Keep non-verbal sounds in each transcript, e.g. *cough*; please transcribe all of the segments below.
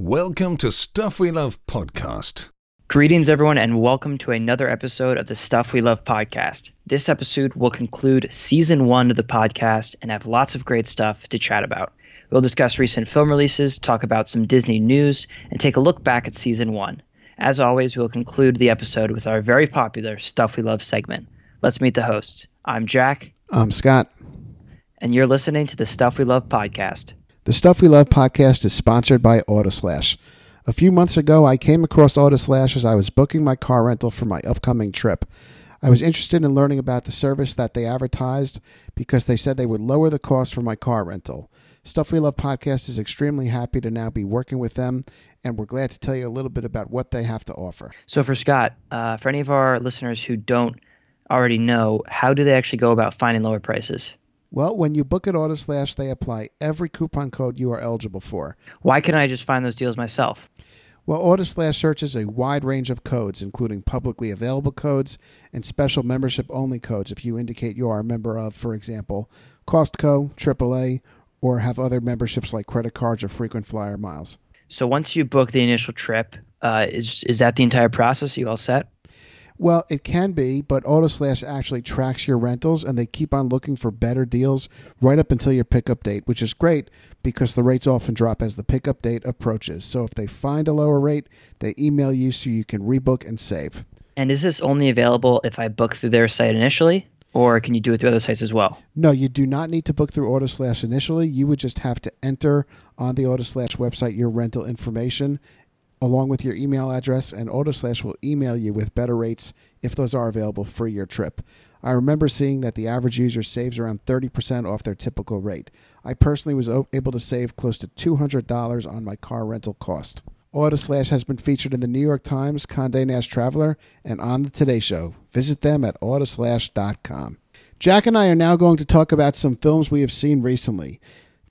Welcome to Stuff We Love podcast. Greetings, everyone, and welcome to another episode of the Stuff We Love podcast. This episode will conclude season one of the podcast and have lots of great stuff to chat about. We'll discuss recent film releases, talk about some Disney news, and take a look back at season one. As always, we'll conclude the episode with our very popular Stuff We Love segment. Let's meet the hosts. I'm Jack, I'm Scott. and you're listening to the Stuff We Love podcast. The Stuff We Love podcast is sponsored by Autoslash. A few months ago, I came across Autoslash as I was booking my car rental for my upcoming trip. I was interested in learning about the service that they advertised because they said they would lower the cost for my car rental. Stuff We Love podcast is extremely happy to now be working with them, and we're glad to tell you a little bit about what they have to offer. So, for Scott, uh, for any of our listeners who don't already know, how do they actually go about finding lower prices? Well, when you book at Autoslash, they apply every coupon code you are eligible for. Why can't I just find those deals myself? Well, Autoslash searches a wide range of codes, including publicly available codes and special membership only codes if you indicate you are a member of, for example, Costco, AAA, or have other memberships like credit cards or frequent flyer miles. So once you book the initial trip, uh, is is that the entire process? Are you all set? Well, it can be, but Autoslash actually tracks your rentals and they keep on looking for better deals right up until your pickup date, which is great because the rates often drop as the pickup date approaches. So if they find a lower rate, they email you so you can rebook and save. And is this only available if I book through their site initially, or can you do it through other sites as well? No, you do not need to book through Autoslash initially. You would just have to enter on the Autoslash website your rental information along with your email address, and Autoslash will email you with better rates if those are available for your trip. I remember seeing that the average user saves around 30% off their typical rate. I personally was able to save close to $200 on my car rental cost. Autoslash has been featured in the New York Times, Condé Nast Traveler, and on the Today Show. Visit them at autoslash.com. Jack and I are now going to talk about some films we have seen recently.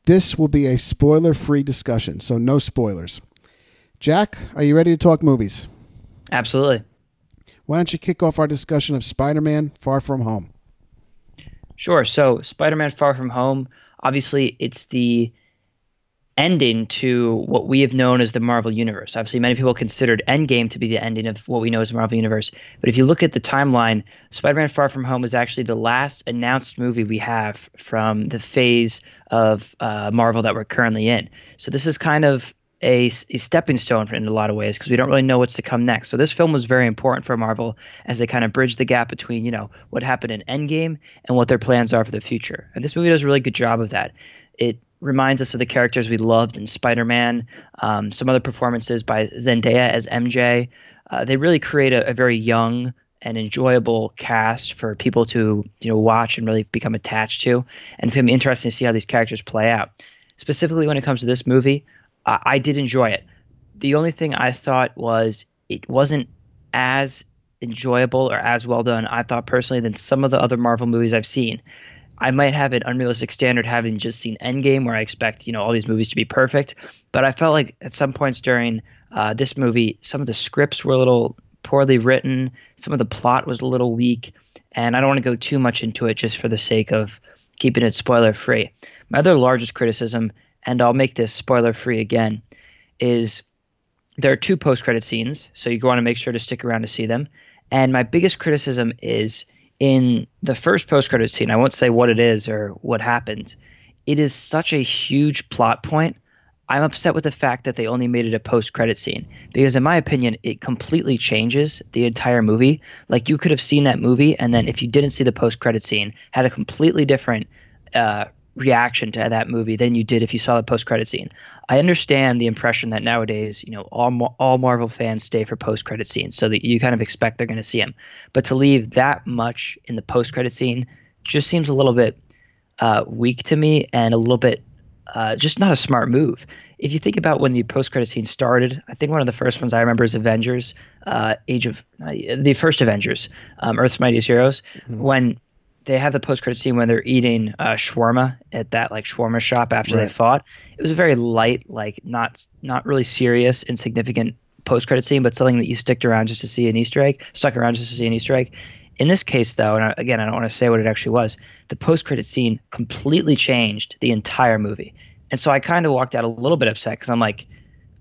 This will be a spoiler free discussion, so no spoilers. Jack, are you ready to talk movies? Absolutely. Why don't you kick off our discussion of Spider Man Far From Home? Sure. So, Spider-Man: Far From Home. Obviously, it's the ending to what we have known as the Marvel Universe. Obviously, many people considered Endgame to be the ending of what we know as the Marvel Universe. But if you look at the timeline, Spider-Man: Far From Home is actually the last announced movie we have from the phase of uh, Marvel that we're currently in. So this is kind of a, a stepping stone in a lot of ways because we don't really know what's to come next. So this film was very important for Marvel as they kind of bridge the gap between you know what happened in Endgame and what their plans are for the future. And this movie does a really good job of that. It reminds us of the characters we loved in Spider-Man, um, some other performances by Zendaya as MJ. Uh, they really create a, a very young and enjoyable cast for people to you know watch and really become attached to. And it's gonna be interesting to see how these characters play out. Specifically, when it comes to this movie, I, I did enjoy it. The only thing I thought was it wasn't as enjoyable or as well done, I thought personally, than some of the other Marvel movies I've seen. I might have an unrealistic standard having just seen Endgame, where I expect you know all these movies to be perfect. But I felt like at some points during uh, this movie, some of the scripts were a little poorly written, some of the plot was a little weak, and I don't want to go too much into it just for the sake of keeping it spoiler free. My other largest criticism, and I'll make this spoiler free again, is there are two post credit scenes, so you want to make sure to stick around to see them. And my biggest criticism is in the first post credit scene. I won't say what it is or what happened. It is such a huge plot point. I'm upset with the fact that they only made it a post credit scene because, in my opinion, it completely changes the entire movie. Like you could have seen that movie, and then if you didn't see the post credit scene, had a completely different uh, reaction to that movie than you did if you saw the post credit scene. I understand the impression that nowadays, you know, all all Marvel fans stay for post credit scenes, so that you kind of expect they're going to see them. But to leave that much in the post credit scene just seems a little bit uh, weak to me and a little bit uh, just not a smart move. If you think about when the post credit scene started, I think one of the first ones I remember is Avengers, uh, Age of uh, the first Avengers, um, Earth's Mightiest Heroes, when they have the post credit scene when they're eating uh, shawarma at that like shawarma shop after they fought. It was a very light, like not not really serious, insignificant post credit scene, but something that you sticked around just to see an Easter egg, stuck around just to see an Easter egg. In this case, though, and again, I don't want to say what it actually was, the post credit scene completely changed the entire movie. And so I kind of walked out a little bit upset because I'm like,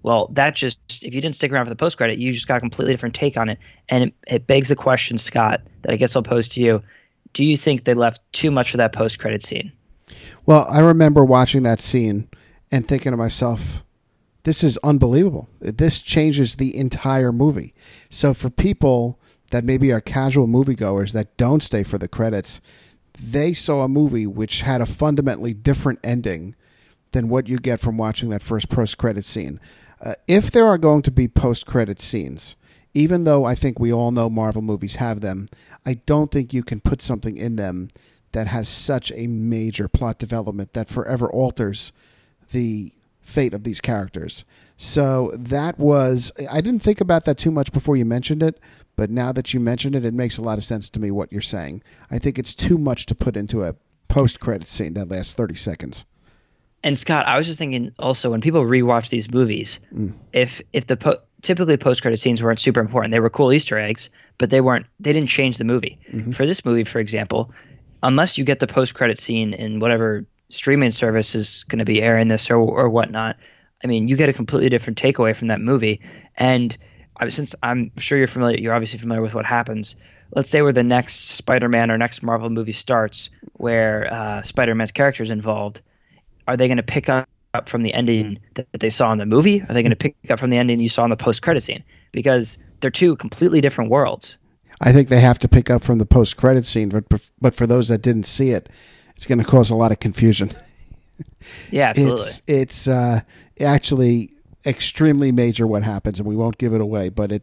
Well, that just if you didn't stick around for the post credit, you just got a completely different take on it, and it, it begs the question, Scott, that I guess I'll pose to you: Do you think they left too much for that post credit scene? Well, I remember watching that scene and thinking to myself, this is unbelievable. This changes the entire movie. So for people that maybe are casual moviegoers that don't stay for the credits, they saw a movie which had a fundamentally different ending than what you get from watching that first post credit scene. Uh, if there are going to be post credit scenes, even though I think we all know Marvel movies have them, I don't think you can put something in them that has such a major plot development that forever alters the fate of these characters. So that was I didn't think about that too much before you mentioned it, but now that you mentioned it, it makes a lot of sense to me what you're saying. I think it's too much to put into a post credit scene that lasts 30 seconds. And Scott, I was just thinking also when people rewatch these movies, mm. if if the po- typically post credit scenes weren't super important, they were cool Easter eggs, but they weren't they didn't change the movie. Mm-hmm. For this movie, for example, unless you get the post credit scene in whatever streaming service is going to be airing this or or whatnot, I mean, you get a completely different takeaway from that movie. And since I'm sure you're familiar, you're obviously familiar with what happens. Let's say where the next Spider-Man or next Marvel movie starts, where uh, Spider-Man's character is involved. Are they going to pick up from the ending that they saw in the movie? Are they going to pick up from the ending you saw in the post-credit scene? Because they're two completely different worlds. I think they have to pick up from the post-credit scene, but but for those that didn't see it, it's going to cause a lot of confusion. *laughs* Yeah, absolutely. It's it's uh, actually extremely major what happens, and we won't give it away. But it,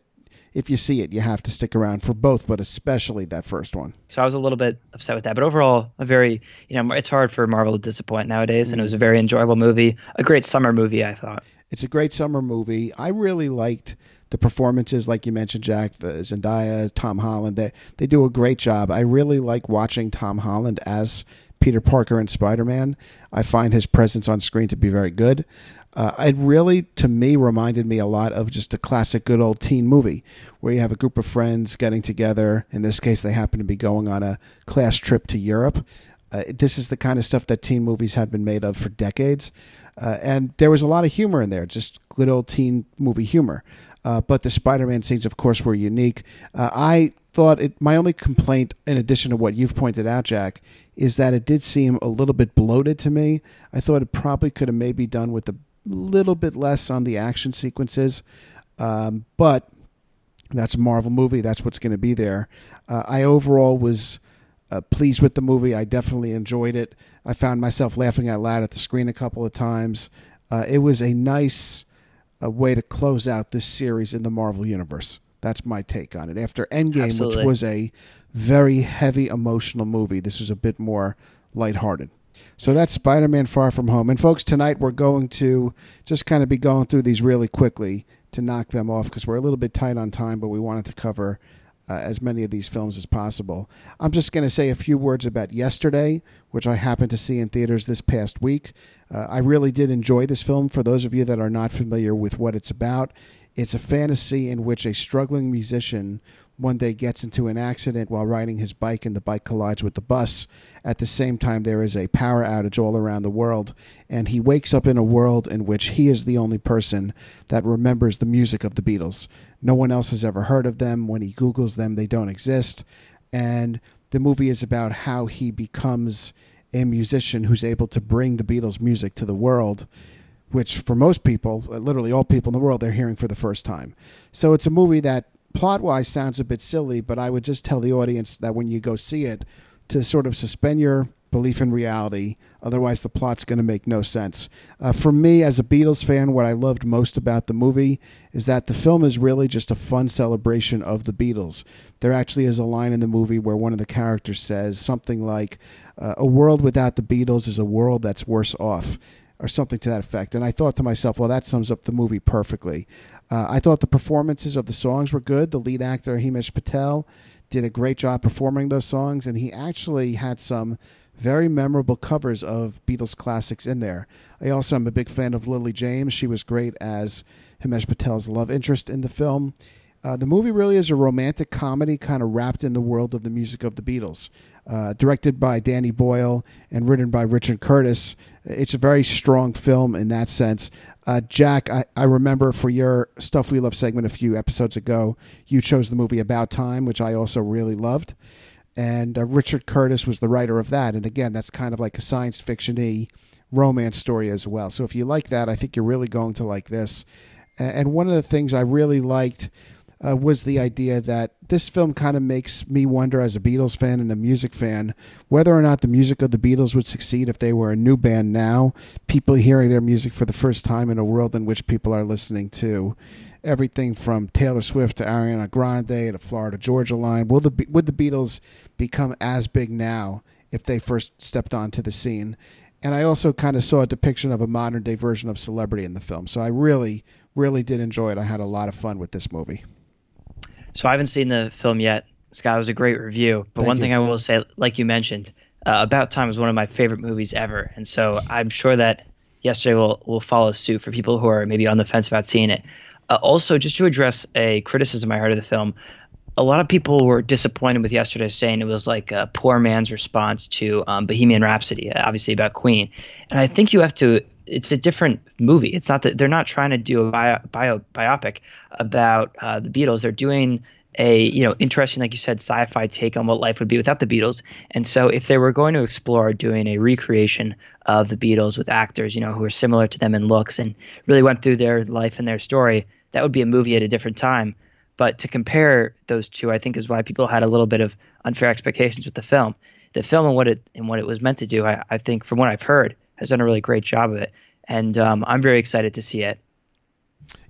if you see it, you have to stick around for both, but especially that first one. So I was a little bit upset with that, but overall, a very you know it's hard for Marvel to disappoint nowadays, mm and it was a very enjoyable movie, a great summer movie, I thought. It's a great summer movie. I really liked the performances, like you mentioned, Jack, the Zendaya, Tom Holland. They they do a great job. I really like watching Tom Holland as Peter Parker and Spider Man. I find his presence on screen to be very good. Uh, it really, to me, reminded me a lot of just a classic good old teen movie where you have a group of friends getting together. In this case, they happen to be going on a class trip to Europe. Uh, this is the kind of stuff that teen movies have been made of for decades. Uh, and there was a lot of humor in there, just good old teen movie humor. Uh, but the Spider Man scenes, of course, were unique. Uh, I thought it, my only complaint, in addition to what you've pointed out, Jack, is that it did seem a little bit bloated to me. I thought it probably could have maybe done with a little bit less on the action sequences. Um, but that's a Marvel movie. That's what's going to be there. Uh, I overall was uh, pleased with the movie. I definitely enjoyed it. I found myself laughing out loud at the screen a couple of times. Uh, it was a nice uh, way to close out this series in the Marvel Universe. That's my take on it. After Endgame, Absolutely. which was a very heavy emotional movie, this was a bit more lighthearted. So that's Spider Man Far From Home. And folks, tonight we're going to just kind of be going through these really quickly to knock them off because we're a little bit tight on time, but we wanted to cover uh, as many of these films as possible. I'm just going to say a few words about Yesterday, which I happened to see in theaters this past week. Uh, I really did enjoy this film. For those of you that are not familiar with what it's about, it's a fantasy in which a struggling musician one day gets into an accident while riding his bike and the bike collides with the bus. At the same time, there is a power outage all around the world, and he wakes up in a world in which he is the only person that remembers the music of the Beatles. No one else has ever heard of them. When he Googles them, they don't exist. And the movie is about how he becomes a musician who's able to bring the Beatles music to the world which for most people, literally all people in the world, they're hearing for the first time. So it's a movie that plot wise sounds a bit silly, but I would just tell the audience that when you go see it, to sort of suspend your belief in reality. Otherwise, the plot's going to make no sense. Uh, for me, as a Beatles fan, what I loved most about the movie is that the film is really just a fun celebration of the Beatles. There actually is a line in the movie where one of the characters says something like, uh, A world without the Beatles is a world that's worse off or something to that effect. And I thought to myself, well, that sums up the movie perfectly. Uh, I thought the performances of the songs were good. The lead actor, Himesh Patel, did a great job performing those songs, and he actually had some very memorable covers of Beatles classics in there. I also am a big fan of Lily James. She was great as Himesh Patel's love interest in the film. Uh, the movie really is a romantic comedy, kind of wrapped in the world of the music of the Beatles. Uh, directed by Danny Boyle and written by Richard Curtis. It's a very strong film in that sense. Uh, Jack, I, I remember for your Stuff We Love segment a few episodes ago, you chose the movie About Time, which I also really loved. And uh, Richard Curtis was the writer of that. And again, that's kind of like a science fiction y romance story as well. So if you like that, I think you're really going to like this. And one of the things I really liked uh, was the idea that this film kind of makes me wonder, as a Beatles fan and a music fan, whether or not the music of the Beatles would succeed if they were a new band now. People hearing their music for the first time in a world in which people are listening to everything from Taylor Swift to Ariana Grande to Florida Georgia Line. Will the would the Beatles become as big now if they first stepped onto the scene? And I also kind of saw a depiction of a modern day version of celebrity in the film. So I really, really did enjoy it. I had a lot of fun with this movie. So I haven't seen the film yet. Scott was a great review, but Thank one you. thing I will say, like you mentioned, uh, About Time is one of my favorite movies ever, and so I'm sure that yesterday will will follow suit for people who are maybe on the fence about seeing it. Uh, also, just to address a criticism I heard of the film, a lot of people were disappointed with yesterday, saying it was like a poor man's response to um, Bohemian Rhapsody, obviously about Queen. And I think you have to. It's a different movie. It's not that they're not trying to do a bio, bio biopic about uh, the Beatles. They're doing a you know interesting, like you said, sci-fi take on what life would be without the Beatles. And so, if they were going to explore doing a recreation of the Beatles with actors, you know, who are similar to them in looks and really went through their life and their story, that would be a movie at a different time. But to compare those two, I think is why people had a little bit of unfair expectations with the film. The film and what it and what it was meant to do, I, I think, from what I've heard, has done a really great job of it, and um, I'm very excited to see it.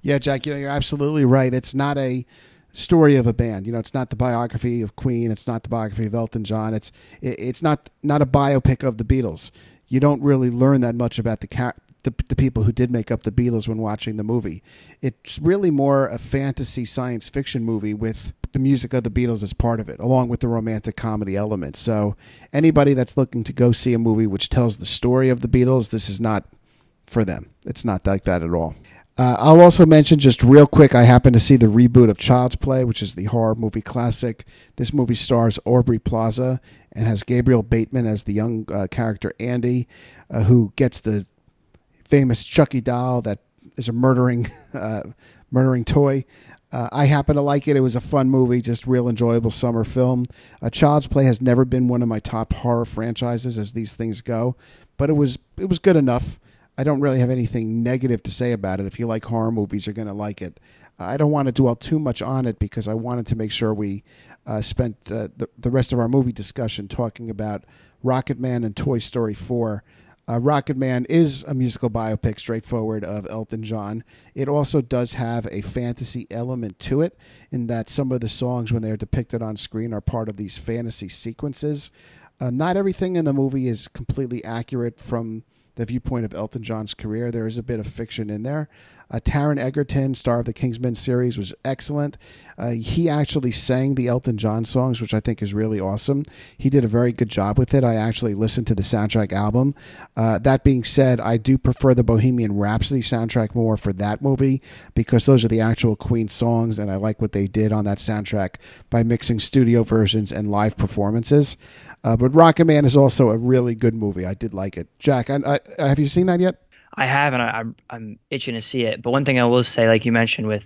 Yeah, Jack, you know, you're absolutely right. It's not a story of a band. You know, it's not the biography of Queen. It's not the biography of Elton John. It's it, it's not not a biopic of the Beatles. You don't really learn that much about the car- the, the people who did make up the Beatles when watching the movie. It's really more a fantasy science fiction movie with the music of the Beatles as part of it, along with the romantic comedy element. So, anybody that's looking to go see a movie which tells the story of the Beatles, this is not for them. It's not like that at all. Uh, I'll also mention just real quick. I happened to see the reboot of Child's Play, which is the horror movie classic. This movie stars Aubrey Plaza and has Gabriel Bateman as the young uh, character Andy, uh, who gets the famous Chucky doll that is a murdering, *laughs* uh, murdering toy. Uh, I happen to like it. It was a fun movie, just real enjoyable summer film. Uh, Child's Play has never been one of my top horror franchises as these things go, but it was it was good enough. I don't really have anything negative to say about it. If you like horror movies, you're going to like it. I don't want to dwell too much on it because I wanted to make sure we uh, spent uh, the, the rest of our movie discussion talking about Rocketman and Toy Story 4. Uh, Rocketman is a musical biopic, straightforward, of Elton John. It also does have a fantasy element to it, in that some of the songs, when they're depicted on screen, are part of these fantasy sequences. Uh, not everything in the movie is completely accurate from the viewpoint of Elton John's career. There is a bit of fiction in there. Uh, Taron Egerton, star of the Kingsman series, was excellent. Uh, he actually sang the Elton John songs, which I think is really awesome. He did a very good job with it. I actually listened to the soundtrack album. Uh, that being said, I do prefer the Bohemian Rhapsody soundtrack more for that movie because those are the actual Queen songs, and I like what they did on that soundtrack by mixing studio versions and live performances. Uh, but Rocketman is also a really good movie. I did like it. Jack, I, I, have you seen that yet? I have, and I, I'm I'm itching to see it. But one thing I will say, like you mentioned with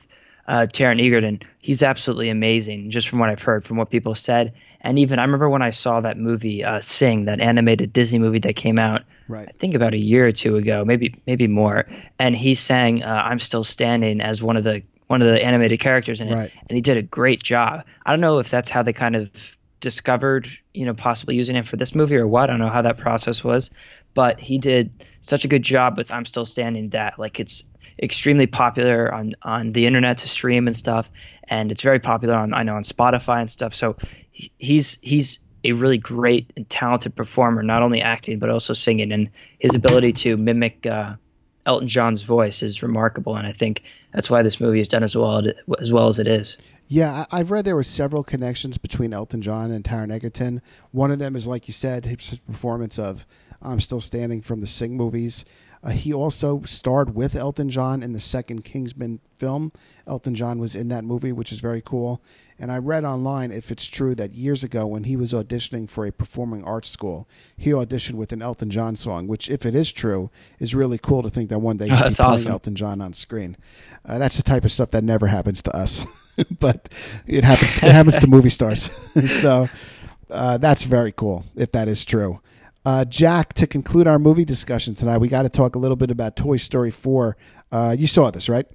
uh, Taron Egerton, he's absolutely amazing, just from what I've heard, from what people said. And even I remember when I saw that movie, uh, Sing, that animated Disney movie that came out, Right. I think about a year or two ago, maybe maybe more. And he sang uh, "I'm Still Standing" as one of the one of the animated characters in it, Right. and he did a great job. I don't know if that's how they kind of discovered, you know, possibly using it for this movie or what. I don't know how that process was, but he did such a good job with "I'm Still Standing" that like it's extremely popular on on the internet to stream and stuff, and it's very popular on I know on Spotify and stuff. So he- he's he's a really great and talented performer, not only acting but also singing, and his ability to mimic uh, Elton John's voice is remarkable, and I think that's why this movie is done as well as well as it is. Yeah, I've read there were several connections between Elton John and Taron Egerton. One of them is, like you said, his performance of "I'm Still Standing" from the Sing movies. Uh, he also starred with Elton John in the second Kingsman film. Elton John was in that movie, which is very cool. And I read online if it's true that years ago, when he was auditioning for a performing arts school, he auditioned with an Elton John song, which, if it is true, is really cool to think that one day *laughs* he'll Oh, be playing awesome. Elton John on screen. Uh, that's the type of stuff that never happens to us, *laughs* but it happens. it happens to movie stars. *laughs* so uh, that's very cool if that is true. Uh, Jack, to conclude our movie discussion tonight, we got to talk a little bit about Toy Story 4. Uh, you saw this, right?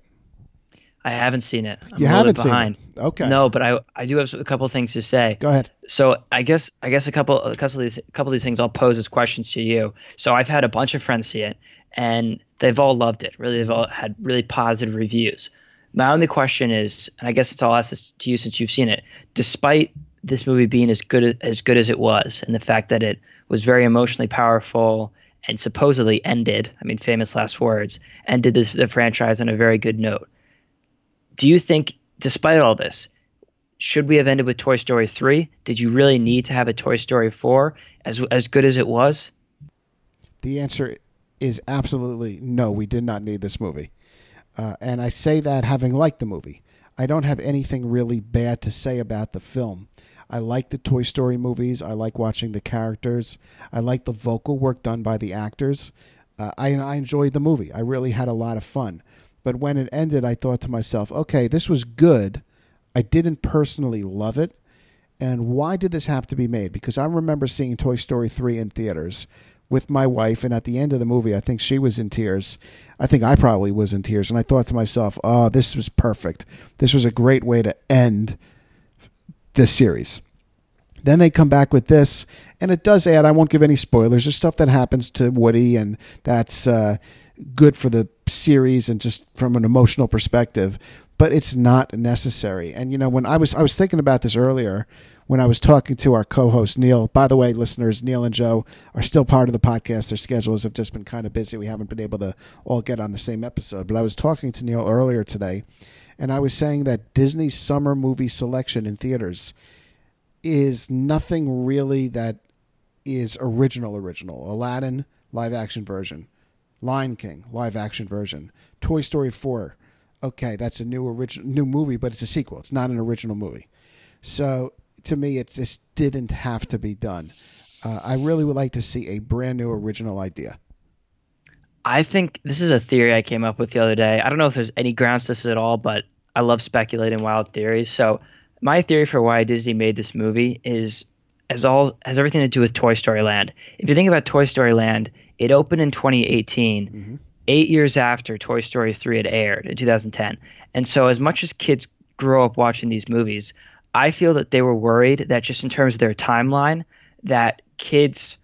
I haven't seen it. I'm You a haven't bit seen it. Okay. No, but I I do have a couple things to say. Go ahead. So I guess I guess a couple a couple of these a couple of these things I'll pose as questions to you. So I've had a bunch of friends see it, and they've all loved it. Really, they've all had really positive reviews. My only question is, and I guess it's all asked to you since you've seen it. Despite this movie being as good as good as it was, and the fact that it was very emotionally powerful and supposedly ended, I mean, famous last words, ended this, the franchise on a very good note. Do you think, despite all this, should we have ended with Toy Story 3? Did you really need to have a Toy Story 4 as as good as it was? The answer is absolutely no. We did not need this movie, uh, and I say that having liked the movie. I don't have anything really bad to say about the film. I like the Toy Story movies. I like watching the characters. I like the vocal work done by the actors. Uh, I, I enjoyed the movie. I really had a lot of fun. But when it ended, I thought to myself, okay, this was good. I didn't personally love it. And why did this have to be made? Because I remember seeing Toy Story 3 in theaters with my wife, and at the end of the movie, I think she was in tears. I think I probably was in tears. And I thought to myself, oh, this was perfect. This was a great way to end this series. Then they come back with this, and it does add. I won't give any spoilers. There's stuff that happens to Woody, and that's uh, good for the series and just from an emotional perspective. But it's not necessary. And you know, when I was I was thinking about this earlier when I was talking to our co-host Neil. By the way, listeners, Neil and Joe are still part of the podcast. Their schedules have just been kind of busy. We haven't been able to all get on the same episode. But I was talking to Neil earlier today, and I was saying that Disney's summer movie selection in theaters is nothing really that is original original. Aladdin live action version, Lion King live action version, Toy Story 4. Okay, that's a new original new movie, but it's a sequel. It's not an original movie. So to me, it just didn't have to be done. Uh, I really would like to see a brand new original idea. I think this is a theory I came up with the other day. I don't know if there's any grounds to this at all, but I love speculating wild theories. So my theory for why Disney made this movie is has all has everything to do with Toy Story Land. If you think about Toy Story Land, it opened in 2018, mm-hmm. eight years after Toy Story 3 had aired in 2010. And so, as much as kids grow up watching these movies, I feel that they were worried that just in terms of their timeline, that kids,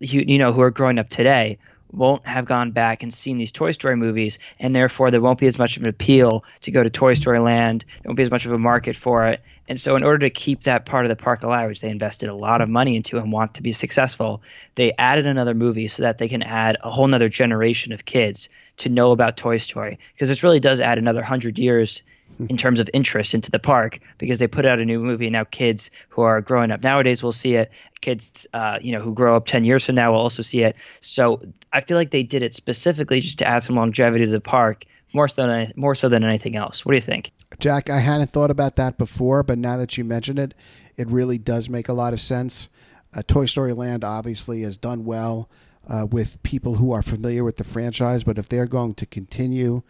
you, you know, who are growing up today won't have gone back and seen these Toy Story movies, and therefore there won't be as much of an appeal to go to Toy Story Land. There won't be as much of a market for it. And so, in order to keep that part of the park alive, which they invested a lot of money into and want to be successful, they added another movie so that they can add a whole nother generation of kids to know about Toy Story. Because this really does add another hundred years *laughs* in terms of interest into the park because they put out a new movie and now kids who are growing up nowadays will see it. Kids uh, you know who grow up 10 years from now will also see it. So i feel like they did it specifically just to add some longevity to the park more so than more so than anything else. What do you think? Jack, I hadn't thought about that before, but now that you mention it, it really does make a lot of sense. Uh, Toy Story Land obviously has done well uh, with people who are familiar with the franchise, but if they're going to continue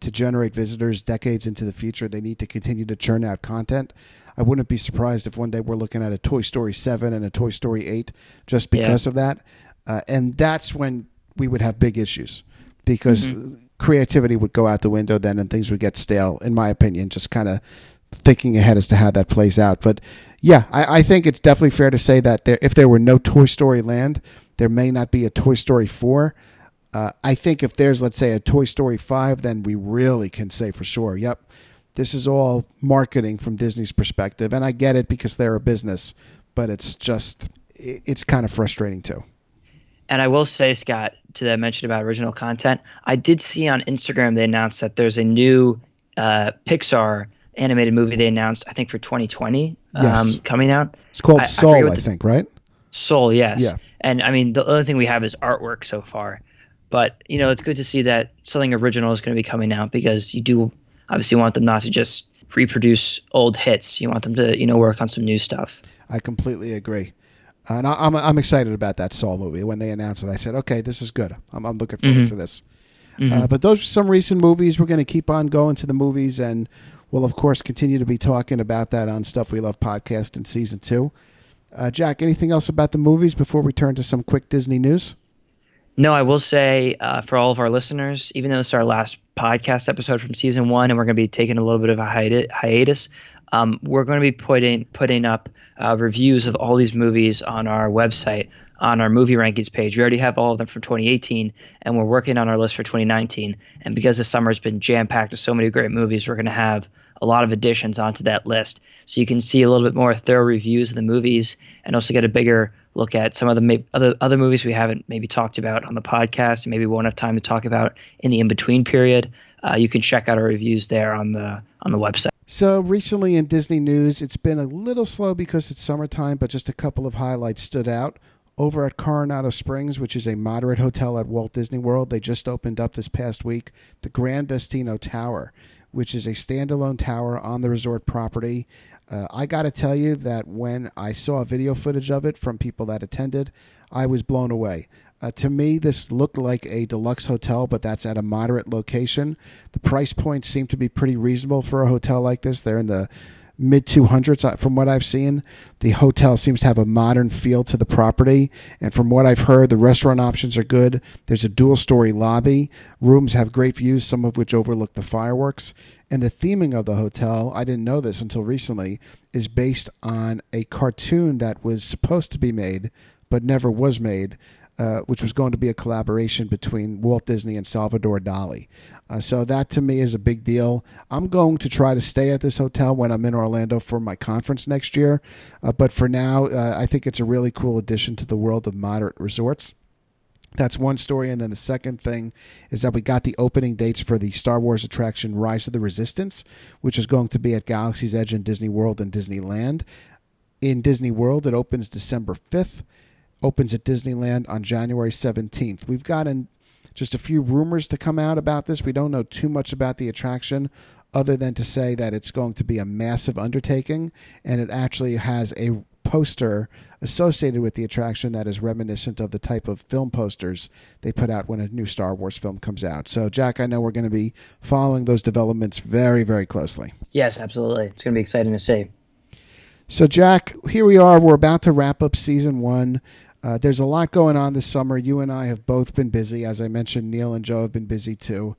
to generate visitors decades into the future, they need to continue to churn out content. I wouldn't be surprised if one day we're looking at a Toy Story 7 and a Toy Story 8 just because of that. Uh, and that's when we would have big issues because creativity would go out the window then and things would get stale, in my opinion, just kind of thinking ahead as to how that plays out. But yeah, I, I think it's definitely fair to say that there, if there were no Toy Story Land, there may not be a Toy Story 4. Uh, I think if there's, let's say, a Toy Story 5, then we really can say for sure, yep, this is all marketing from Disney's perspective. And I get it because they're a business, but it's just, it's kind of frustrating too. And I will say, Scott, to that mention about original content, I did see on Instagram they announced that there's a new uh, Pixar animated movie they announced, I think for 2020, Yes. um, coming out. It's called I- I Soul, I, the- think, right? Soul, yes. Yeah. And I mean, the only thing we have is artwork so far. But you know, it's good to see that something original is going to be coming out because you do obviously want them not to just reproduce old hits. You want them to you know work on some new stuff. I completely agree. And I, am I'm excited about that Soul movie. When they announced it, I said, "Okay, this is good. I'm, I'm looking forward mm-hmm. to this." Mm-hmm. Uh, but those are some recent movies. We're going to keep on going to the movies, and we'll of course continue to be talking about that on Stuff We Love podcast in season two. Uh, Jack, anything else about the movies before we turn to some quick Disney news? No, I will say uh, for all of our listeners, even though it's our last podcast episode from season one, and we're going to be taking a little bit of a hiatus, um, we're going to be putting putting up uh, reviews of all these movies on our website on our movie rankings page. We already have all of them from 2018, and we're working on our list for 2019. And because the summer has been jam packed with so many great movies, we're going to have a lot of additions onto that list. So you can see a little bit more thorough reviews of the movies and also get a bigger look at some of the other other movies we haven't maybe talked about on the podcast and maybe won't have time to talk about in the in between period. Uh, you can check out our reviews there on the on the website. So recently in Disney news, it's been a little slow because it's summertime, but just a couple of highlights stood out. Over at Coronado Springs, which is a moderate hotel at Walt Disney World, they just opened up this past week the Gran Destino Tower which is a standalone tower on the resort property. Uh, I got to tell you that when I saw video footage of it from people that attended, I was blown away. Uh, to me, this looked like a deluxe hotel, but that's at a moderate location. The price points seem to be pretty reasonable for a hotel like this. They're in the mid 200s uh, from what I've seen. The hotel seems to have a modern feel to the property. And from what I've heard, the restaurant options are good. There's a dual story lobby. Rooms have great views, some of which overlook the fireworks. And the theming of the hotel, I didn't know this until recently, is based on a cartoon that was supposed to be made but never was made uh, which was going to be a collaboration between Walt Disney and Salvador Dali. Uh, so that to me is a big deal. I'm going to try to stay at this hotel when I'm in Orlando for my conference next year. Uh, but for now, uh, I think it's a really cool addition to the world of moderate resorts. That's one story. And then the second thing is that we got the opening dates for the Star Wars attraction Rise of the Resistance, which is going to be at Galaxy's Edge in Disney World and Disneyland. In Disney World, it opens December 5th opens at Disneyland on January 17th. We've gotten just a few rumors to come out about this. We don't know too much about the attraction other than to say that it's going to be a massive undertaking and it actually has a poster associated with the attraction that is reminiscent of the type of film posters they put out when a new Star Wars film comes out. So, Jack, I know we're going to be following those developments very, very closely. Yes, absolutely. It's going to be exciting to see. So, Jack, here we are. We're about to wrap up season one. Uh, there's a lot going on this summer. You and I have both been busy. As I mentioned, Neil and Joe have been busy too.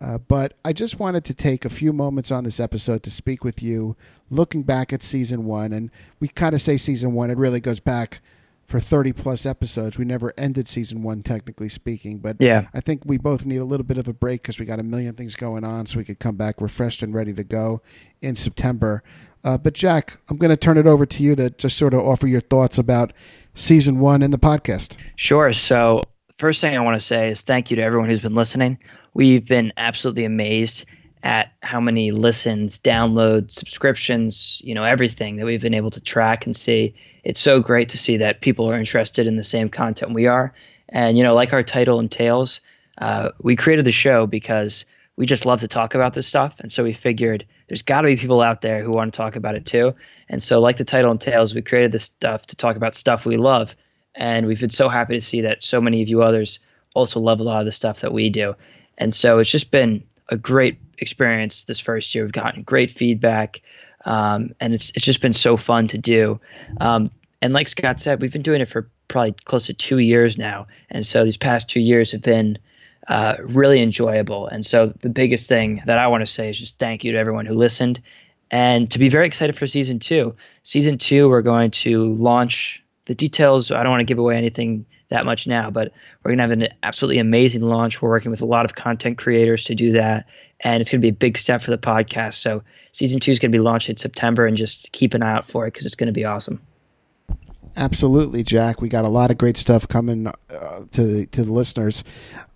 Uh, but I just wanted to take a few moments on this episode to speak with you, looking back at season one. And we kind of say season one, it really goes back for 30 plus episodes. We never ended season one, technically speaking. But yeah. I think we both need a little bit of a break because we got a million things going on so we could come back refreshed and ready to go in September. Uh, but Jack, I'm going to turn it over to you to just sort of offer your thoughts about season one and the podcast. Sure. So, first thing I want to say is thank you to everyone who's been listening. We've been absolutely amazed at how many listens, downloads, subscriptions, you know, everything that we've been able to track and see. It's so great to see that people are interested in the same content we are. And, you know, like our title entails, uh, we created the show because we just love to talk about this stuff. And so we figured there's got to be people out there who want to talk about it too. And so, like the title entails, we created this stuff to talk about stuff we love. And we've been so happy to see that so many of you others also love a lot of the stuff that we do. And so it's just been a great experience this first year. We've gotten great feedback, um, and it's it's just been so fun to do. Um, and like Scott said, we've been doing it for probably close to two years now, and so these past two years have been uh, really enjoyable. And so the biggest thing that I want to say is just thank you to everyone who listened and to be very excited for season two. Season two, we're going to launch the details. I don't want to give away anything that much now, but we're going to have an absolutely amazing launch. We're working with a lot of content creators to do that. And it's going to be a big step for the podcast. So season two is going to be launched in September and just keep an eye out for it because it's going to be awesome. Absolutely, Jack. We got a lot of great stuff coming uh, to the, to the listeners.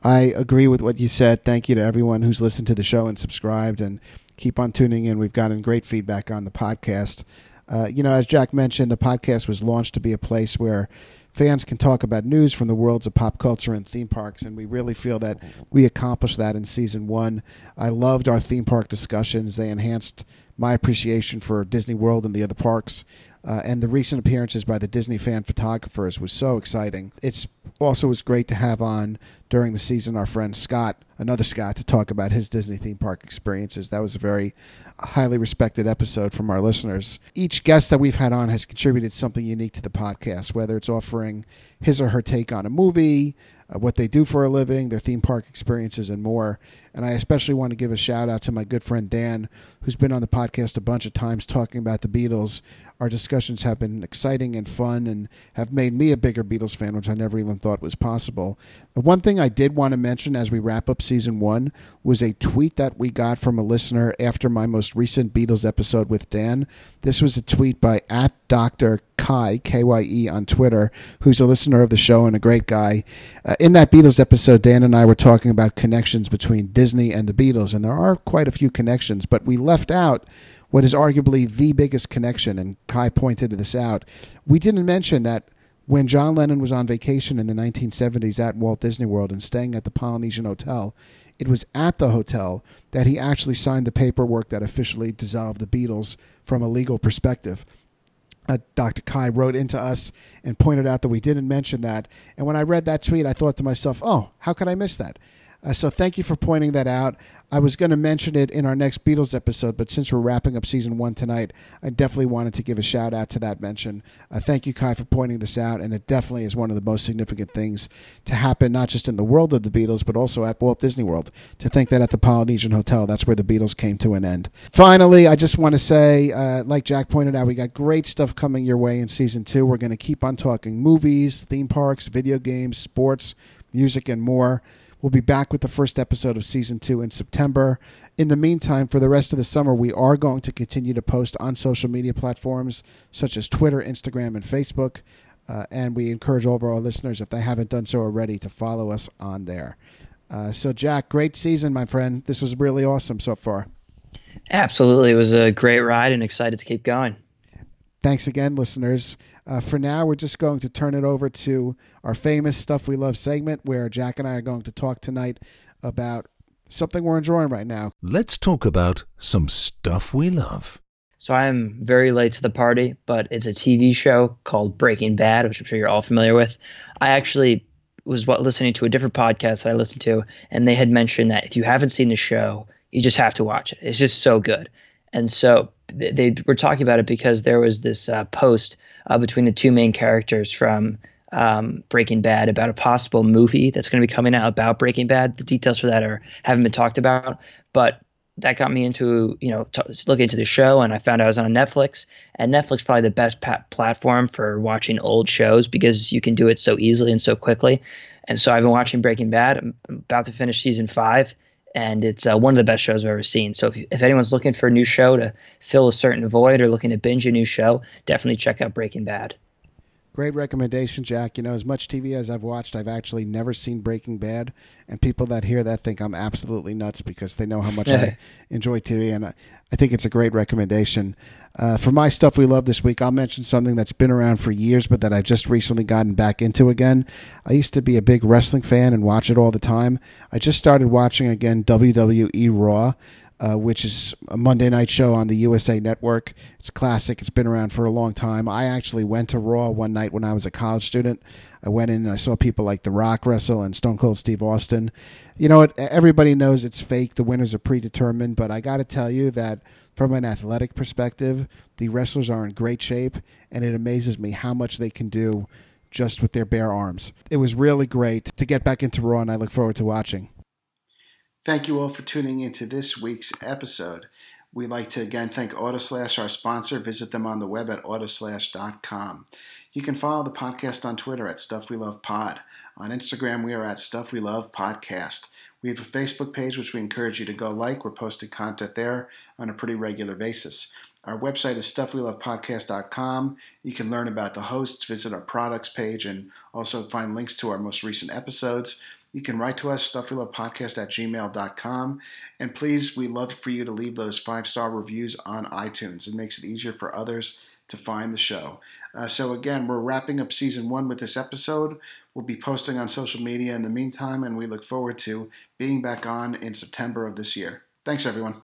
I agree with what you said. Thank you to everyone who's listened to the show and subscribed, and keep on tuning in. We've gotten great feedback on the podcast. Uh, you know, as Jack mentioned, the podcast was launched to be a place where fans can talk about news from the worlds of pop culture and theme parks, and we really feel that we accomplished that in season one. I loved our theme park discussions; they enhanced my appreciation for Disney World and the other parks. Uh, and the recent appearances by the Disney fan photographers was so exciting. It's also was great to have on during the season our friend Scott, another Scott, to talk about his Disney theme park experiences. That was a very highly respected episode from our listeners. Each guest that we've had on has contributed something unique to the podcast, whether it's offering his or her take on a movie, uh, what they do for a living, their theme park experiences, and more. And I especially want to give a shout out to my good friend Dan, who's been on the podcast a bunch of times talking about the Beatles. Our discussions have been exciting and fun and have made me a bigger Beatles fan, which I never even thought was possible. The one thing I did want to mention as we wrap up season one was a tweet that we got from a listener after my most recent Beatles episode with Dan. This was a tweet by at Dr. Kye, K Y E, on Twitter, who's a listener of the show and a great guy. Uh, in that Beatles episode, Dan and I were talking about connections between Disney and the Beatles, and there are quite a few connections, but we left out what is arguably the biggest connection, and Kye pointed this out. We didn't mention that when John Lennon was on vacation in the 1970s at Walt Disney World and staying at the Polynesian Hotel, it was at the hotel that he actually signed the paperwork that officially dissolved the Beatles from a legal perspective. Uh, Dr. Kye wrote into us and pointed out that we didn't mention that. And when I read that tweet, I thought to myself, oh, how could I miss that? Uh, so thank you for pointing that out. I was going to mention it in our next Beatles episode, but since we're wrapping up season one tonight, I definitely wanted to give a shout out to that mention. Uh, thank you, Kye, for pointing this out, and it definitely is one of the most significant things to happen, not just in the world of the Beatles, but also at Walt Disney World. To think that at the Polynesian Hotel, that's where the Beatles came to an end. Finally, I just want to say, uh, like Jack pointed out, we got great stuff coming your way in season two. We're going to keep on talking movies, theme parks, video games, sports, music, and more. We'll be back with the first episode of season two in September. In the meantime, for the rest of the summer, we are going to continue to post on social media platforms such as Twitter, Instagram, and Facebook. Uh, and we encourage all of our listeners, if they haven't done so already, to follow us on there. Uh, so, Jack, great season, my friend. This was really awesome so far. Absolutely. It was a great ride and excited to keep going. Thanks again, listeners. Uh, for now, we're just going to turn it over to our famous Stuff We Love segment where Jack and I are going to talk tonight about something we're enjoying right now. Let's talk about some stuff we love. So I'm very late to the party, but it's a TV show called Breaking Bad, which I'm sure you're all familiar with. I actually was listening to a different podcast that I listened to, and they had mentioned that if you haven't seen the show, you just have to watch it. It's just so good. And so they, they were talking about it because there was this uh, post uh, between the two main characters from um, Breaking Bad about a possible movie that's going to be coming out about Breaking Bad. The details for that are haven't been talked about, but that got me into you know t- looking into the show, and I found I was on Netflix. And Netflix probably the best pat- platform for watching old shows because you can do it so easily and so quickly. And so I've been watching Breaking Bad. I'm about to finish season five, and it's uh, one of the best shows I've ever seen. So if, if anyone's looking for a new show to fill a certain void or looking to binge a new show, definitely check out Breaking Bad. Great recommendation, Jack. You know, as much TV as I've watched, I've actually never seen Breaking Bad. And people that hear that think I'm absolutely nuts because they know how much I *laughs* enjoy TV. And I, I think it's a great recommendation. Uh, for my stuff we love this week, I'll mention something that's been around for years, but that I've just recently gotten back into again. I used to be a big wrestling fan and watch it all the time. I just started watching again WWE Raw uh, which is a Monday night show on the USA Network. It's classic. It's been around for a long time. I actually went to Raw one night when I was a college student. I went in and I saw people like The Rock wrestle and Stone Cold Steve Austin. You know what? Everybody knows it's fake. The winners are predetermined, but I got to tell you that from an athletic perspective, the wrestlers are in great shape, and it amazes me how much they can do just with their bare arms. It was really great to get back into Raw, and I look forward to watching. Thank you all for tuning into this week's episode. We'd like to again thank Autoslash, our sponsor. Visit them on the web at autoslash.com. You can follow the podcast on Twitter at Stuff We Love Pod. On Instagram, we are at Stuff We Love Podcast. We have a Facebook page which we encourage you to go like. We're posting content there on a pretty regular basis. Our website is stuffwelovepodcast.com. You can learn about the hosts, visit our products page, and also find links to our most recent episodes. You can write to us, stuffwelovepodcast at gmail.com. And please, we love for you to leave those five star reviews on iTunes. It makes it easier for others to find the show. Uh, so, again, we're wrapping up season one with this episode. We'll be posting on social media in the meantime, and we look forward to being back on in September of this year. Thanks, everyone.